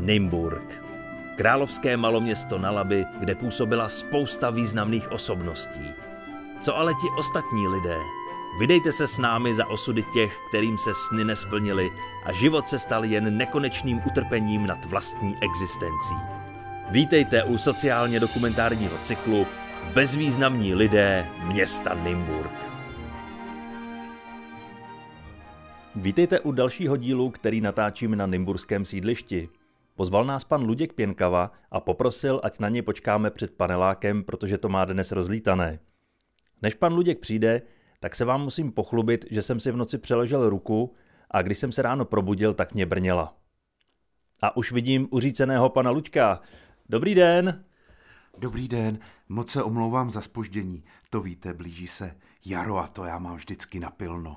Nymburk. Královské maloměsto na Labi, kde působila spousta významných osobností. Co ale ti ostatní lidé? Vydejte se s námi za osudy těch, kterým se sny nesplnili a život se stal jen nekonečným utrpením nad vlastní existencí. Vítejte u sociálně dokumentárního cyklu Bezvýznamní lidé města Nymburk. Vítejte u dalšího dílu, který natáčím na Nymburském sídlišti. Pozval nás pan Luděk Pěnkava a poprosil, ať na ně počkáme před panelákem, protože to má dnes rozlítané. Než pan Luděk přijde, tak se vám musím pochlubit, že jsem si v noci přeležel ruku a když jsem se ráno probudil, tak mě brněla. A už vidím uříceného pana Luďka. Dobrý den. Dobrý den, moc se omlouvám za spoždění. To víte, blíží se jaro a to já mám vždycky napilno.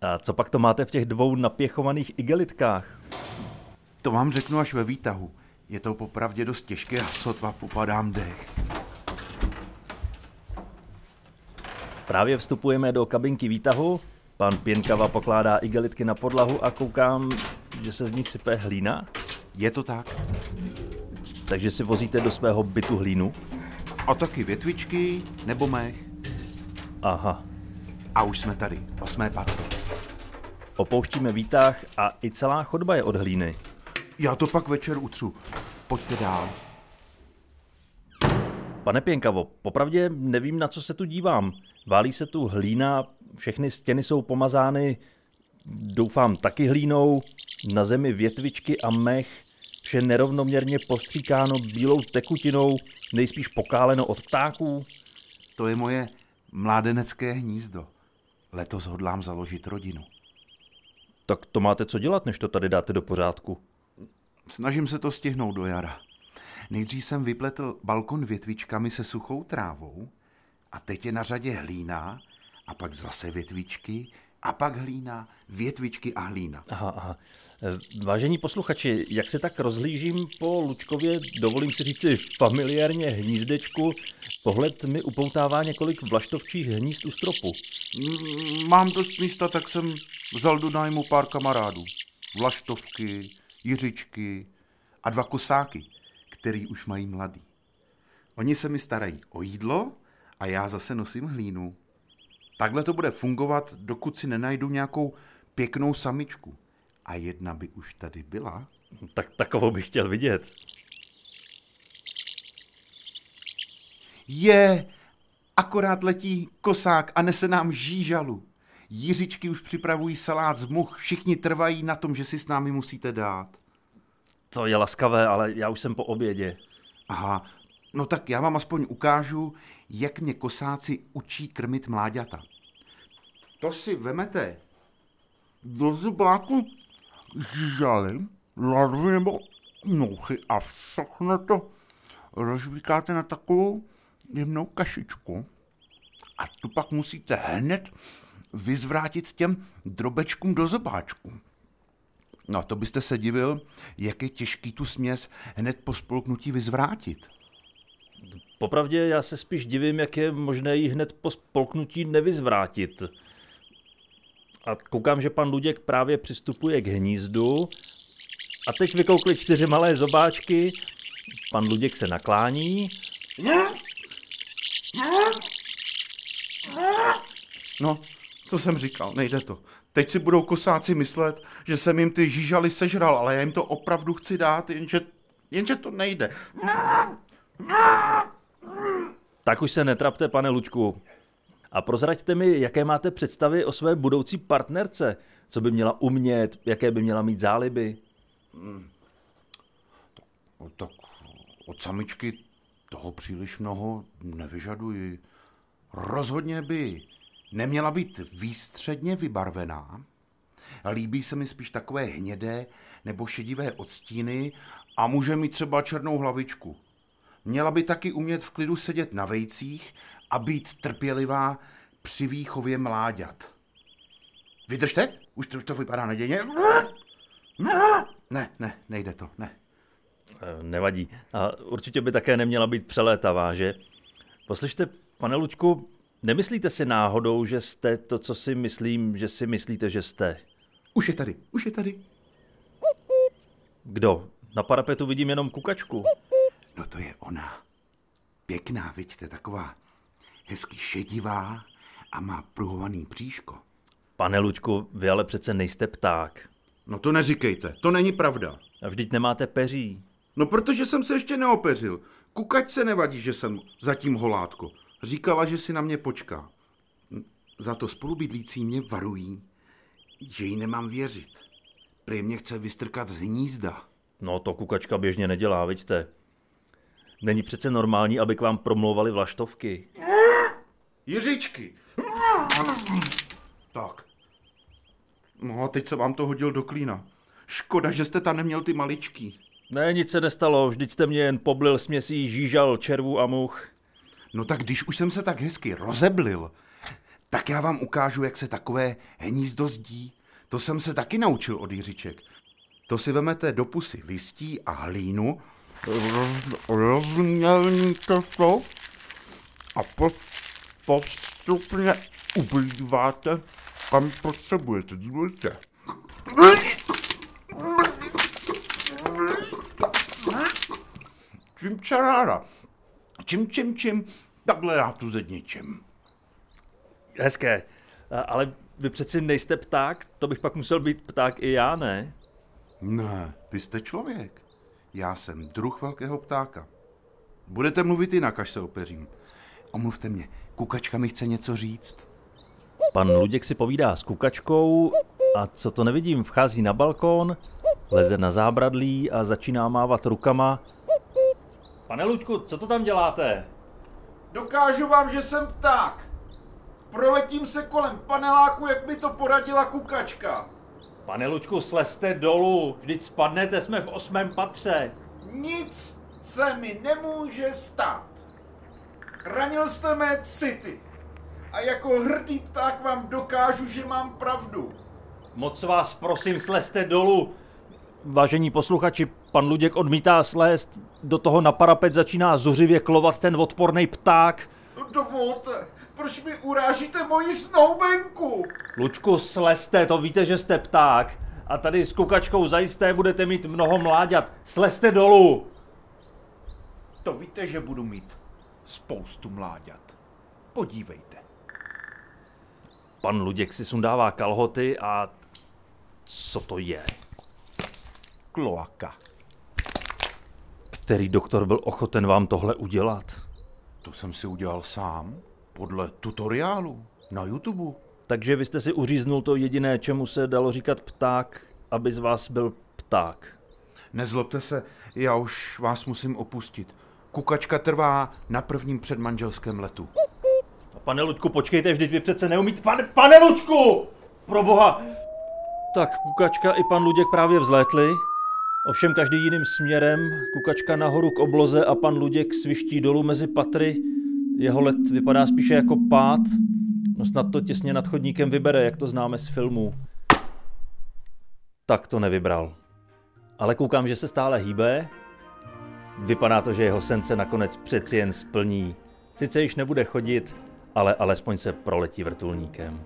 A co pak to máte v těch dvou napěchovaných igelitkách? To vám řeknu až ve výtahu. Je to popravdě dost těžké a sotva popadám dech. Právě vstupujeme do kabinky výtahu. Pan Pěnkava pokládá igelitky na podlahu a koukám, že se z nich sype hlína. Je to tak? Takže si vozíte do svého bytu hlínu? A taky větvičky nebo mech. Aha. A už jsme tady, osmé patro. Opouštíme výtah a i celá chodba je od hlíny. Já to pak večer utřu. Pojďte dál. Pane Pěnkavo, popravdě nevím, na co se tu dívám. Válí se tu hlína, všechny stěny jsou pomazány, doufám taky hlínou, na zemi větvičky a mech, vše nerovnoměrně postříkáno bílou tekutinou, nejspíš pokáleno od ptáků. To je moje mládenecké hnízdo. Letos hodlám založit rodinu. Tak to máte co dělat, než to tady dáte do pořádku. Snažím se to stihnout do jara. Nejdřív jsem vypletl balkon větvičkami se suchou trávou a teď je na řadě hlína a pak zase větvičky a pak hlína, větvičky a hlína. Aha, aha. E, Vážení posluchači, jak se tak rozhlížím po Lučkově, dovolím si říci familiárně hnízdečku, pohled mi upoutává několik vlaštovčích hnízd u stropu. Mám dost místa, tak jsem vzal do nájmu pár kamarádů. Vlaštovky, jiřičky a dva kosáky, který už mají mladý. Oni se mi starají o jídlo a já zase nosím hlínu. Takhle to bude fungovat, dokud si nenajdu nějakou pěknou samičku. A jedna by už tady byla. Tak takovou bych chtěl vidět. Je, akorát letí kosák a nese nám žížalu. Jiřičky už připravují salát z much, všichni trvají na tom, že si s námi musíte dát. To je laskavé, ale já už jsem po obědě. Aha, no tak já vám aspoň ukážu, jak mě kosáci učí krmit mláďata. To si vemete do zubáku žížaly, larvy nebo mouchy a všechno to rozvíkáte na takovou jemnou kašičku a tu pak musíte hned vyzvrátit těm drobečkům do zobáčku. No to byste se divil, jak je těžký tu směs hned po spolknutí vyzvrátit. Popravdě já se spíš divím, jak je možné ji hned po spolknutí nevyzvrátit. A koukám, že pan Luděk právě přistupuje k hnízdu a teď vykoukli čtyři malé zobáčky. Pan Luděk se naklání. No, to jsem říkal, nejde to. Teď si budou kosáci myslet, že jsem jim ty žížaly sežral, ale já jim to opravdu chci dát, jenže, jenže to nejde. Tak už se netrapte, pane Lučku. A prozraďte mi, jaké máte představy o své budoucí partnerce. Co by měla umět, jaké by měla mít záliby. No, tak od samičky toho příliš mnoho nevyžaduji. Rozhodně by neměla být výstředně vybarvená. Líbí se mi spíš takové hnědé nebo šedivé odstíny a může mít třeba černou hlavičku. Měla by taky umět v klidu sedět na vejcích a být trpělivá při výchově mláďat. Vydržte? Už to, už to vypadá nadějně. Ne, ne, nejde to, ne. Eh, Nevadí. A určitě by také neměla být přelétavá, že? Poslyšte, pane Lučku, nemyslíte si náhodou, že jste to, co si myslím, že si myslíte, že jste? Už je tady, už je tady. Kdo? Na parapetu vidím jenom kukačku. No to je ona. Pěkná, vidíte, taková hezky šedivá a má pruhovaný bříško. Pane Luďku, vy ale přece nejste pták. No to neříkejte, to není pravda. A vždyť nemáte peří. No protože jsem se ještě neopeřil. Kukač se nevadí, že jsem zatím holátko. Říkala, že si na mě počká. Za to spolubydlící mě varují, že jí nemám věřit. Prý mě chce vystrkat z hnízda. No to kukačka běžně nedělá, vidíte. Není přece normální, aby k vám promlouvali vlaštovky. Jiřičky! Tak. No a teď se vám to hodil do klína. Škoda, že jste tam neměl ty maličký. Ne, nic se nestalo, vždyť jste mě jen poblil směsí žížal, červů a much. No tak když už jsem se tak hezky rozeblil, tak já vám ukážu, jak se takové hnízdo zdí. To jsem se taky naučil od Jiřiček. To si vemete do pusy listí a hlínu, rozmělníte to a po, postupně ublíváte, kam potřebujete. Dívejte. Čím čarára. Čím, čím, čím. Takhle já tu zedničím. Hezké. Ale vy přeci nejste pták, to bych pak musel být pták i já, ne? Ne, vy jste člověk. Já jsem druh velkého ptáka. Budete mluvit jinak, až se opeřím. Omluvte mě, kukačka mi chce něco říct. Pan Luděk si povídá s kukačkou a co to nevidím, vchází na balkón, leze na zábradlí a začíná mávat rukama. Pane Luďku, co to tam děláte? Dokážu vám, že jsem pták. Proletím se kolem paneláku, jak mi to poradila kukačka. Pane Luďku, slezte dolů, vždyť spadnete, jsme v osmém patře. Nic se mi nemůže stát. Ranil jste mé city. A jako hrdý pták vám dokážu, že mám pravdu. Moc vás prosím, slezte dolů. Vážení posluchači, pan Luděk odmítá slést, do toho na parapet začíná zuřivě klovat ten odporný pták. Dovolte, proč mi urážíte moji snoubenku? Lučku, slezte, to víte, že jste pták. A tady s kukačkou zajisté budete mít mnoho mláďat. Slezte dolů! To víte, že budu mít spoustu mláďat. Podívejte. Pan Luděk si sundává kalhoty a... Co to je? Kloaka. Který doktor byl ochoten vám tohle udělat? To jsem si udělal sám, podle tutoriálu na YouTube. Takže vy jste si uříznul to jediné, čemu se dalo říkat pták, aby z vás byl pták. Nezlobte se, já už vás musím opustit. Kukačka trvá na prvním předmanželském letu. A pane Luďku, počkejte, vždyť vy přece neumíte... Pane, pane Luďku! Pro boha! Tak kukačka i pan Luděk právě vzlétli, ovšem každý jiným směrem, kukačka nahoru k obloze a pan Luděk sviští dolů mezi patry. Jeho let vypadá spíše jako pád, no snad to těsně nad chodníkem vybere, jak to známe z filmů. Tak to nevybral. Ale koukám, že se stále hýbe. Vypadá to, že jeho sence nakonec přeci jen splní. Sice již nebude chodit, ale alespoň se proletí vrtulníkem.